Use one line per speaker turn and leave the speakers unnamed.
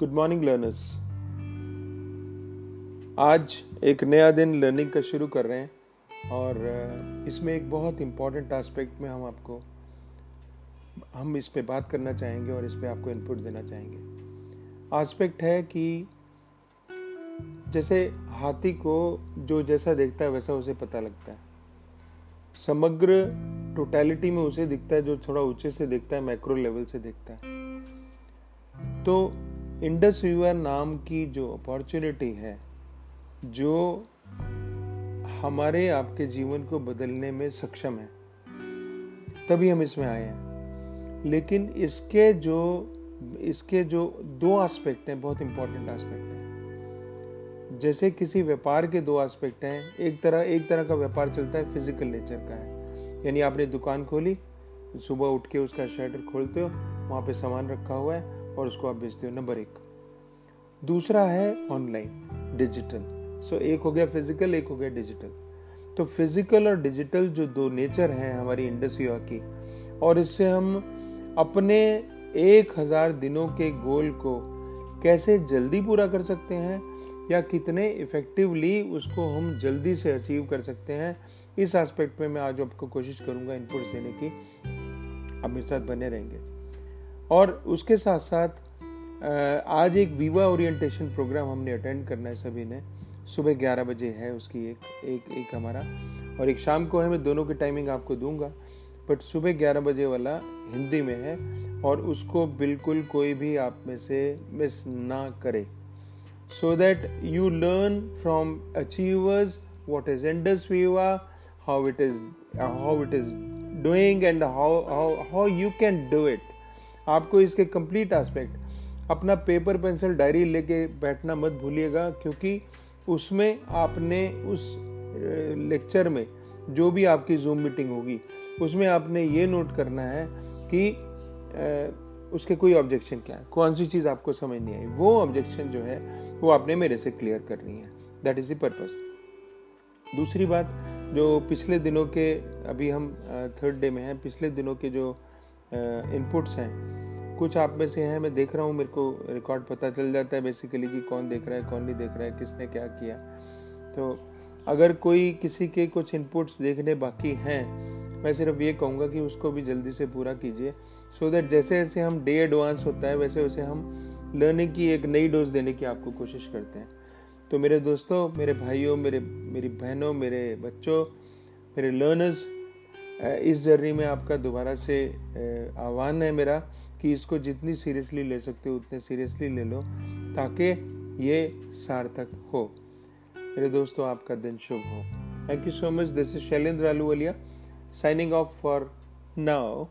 Good morning learners आज एक नया दिन लर्निंग का शुरू कर रहे हैं और इसमें एक बहुत इंपॉर्टेंट एस्पेक्ट में हम आपको, हम इस पे बात करना चाहेंगे और इस पे आपको इनपुट देना चाहेंगे। एस्पेक्ट है कि जैसे हाथी को जो जैसा देखता है वैसा उसे पता लगता है। समग्र टोटलिटी में उसे दिखता है, जो थोड़ा ऊँचे से देखता है मैक्रो लेवल से देखता है। तो इंडस व्यूअर नाम की जो अपॉर्चुनिटी है, जो हमारे आपके जीवन को बदलने में सक्षम है, तभी हम इसमें आए हैं। लेकिन इसके जो इसके जो दो एस्पेक्ट हैं, बहुत इंपॉर्टेंट एस्पेक्ट हैं। जैसे किसी व्यापार के दो एस्पेक्ट हैं, एक तरह एक तरह का व्यापार चलता है फ़िज़िकल नेचर का है। यानी आपने दुकान खोली, सुबह उठ के उसका शटर खोलते हो, वहाँ पे सामान रखा हुआ है और उसको आप बेचते हो, नंबर एक। दूसरा है ऑनलाइन, डिजिटल। सो एक हो गया फ़िज़िकल एक हो गया डिजिटल तो फ़िज़िकल और डिजिटल जो दो नेचर हैं हमारी इंडस्ट्री की, और इससे हम अपने एक हज़ार दिनों के गोल को कैसे जल्दी पूरा कर सकते हैं, या कितने इफेक्टिवली उसको हम जल्दी से अचीव कर सकते हैं, इस एस्पेक्ट में मैं आज आपको कोशिश करूँगा इनपुट देने की। आप मेरे साथ बने रहेंगे। और उसके साथ साथ आज एक वीवा ओरिएंटेशन प्रोग्राम हमने अटेंड करना है सभी ने। सुबह ग्यारह बजे है उसकी एक एक एक हमारा। और एक शाम को है मैं दोनों की टाइमिंग आपको दूँगा। बट सुबह ग्यारह बजे वाला हिंदी में है और उसको बिल्कुल कोई भी आप में से मिस ना करे। So that you learn from achievers what is Indus Viva, how it is uh, how it is doing and how how you can do. आपको इसके कंप्लीट एस्पेक्ट अपना पेपर पेंसिल डायरी लेके बैठना मत भूलिएगा, क्योंकि उसमें आपने उस लेक्चर में जो भी आपकी जूम मीटिंग होगी, उसमें आपने ये नोट करना है कि उसके कोई ऑब्जेक्शन क्या है, कौन सी चीज़ आपको समझ नहीं आई, वो ऑब्जेक्शन जो है, वो आपने मेरे से क्लियर करनी है। दैट इज़ द पर्पज दूसरी बात, जो पिछले दिनों के, अभी हम थर्ड डे में हैं, पिछले दिनों के जो इनपुट्स हैं। कुछ आप में से हैं, मैं देख रहा हूँ, मेरे को रिकॉर्ड पता चल जाता है बेसिकली कि कौन देख रहा है, कौन नहीं देख रहा है, किसने क्या किया। तो अगर कोई किसी के कुछ इनपुट्स देखने बाकी हैं, मैं सिर्फ़ ये कहूँगा कि उसको भी जल्दी से पूरा कीजिए। सो दैट जैसे जैसे हम डे एडवांस होता है, वैसे वैसे हम लर्निंग की एक नई डोज देने की आपको कोशिश करते हैं। तो मेरे दोस्तों, मेरे भाइयों, मेरे, मेरी बहनों, मेरे बच्चों, मेरे लर्नर्स इस जर्नी में आपका दोबारा से आह्वान है मेरा कि इसको जितनी सीरियसली ले सकते हो, उतने सीरियसली ले लो, ताकि ये सार्थक हो। मेरे दोस्तों, आपका दिन शुभ हो। Thank you so much this is Shailendra Ahluwalia signing off for now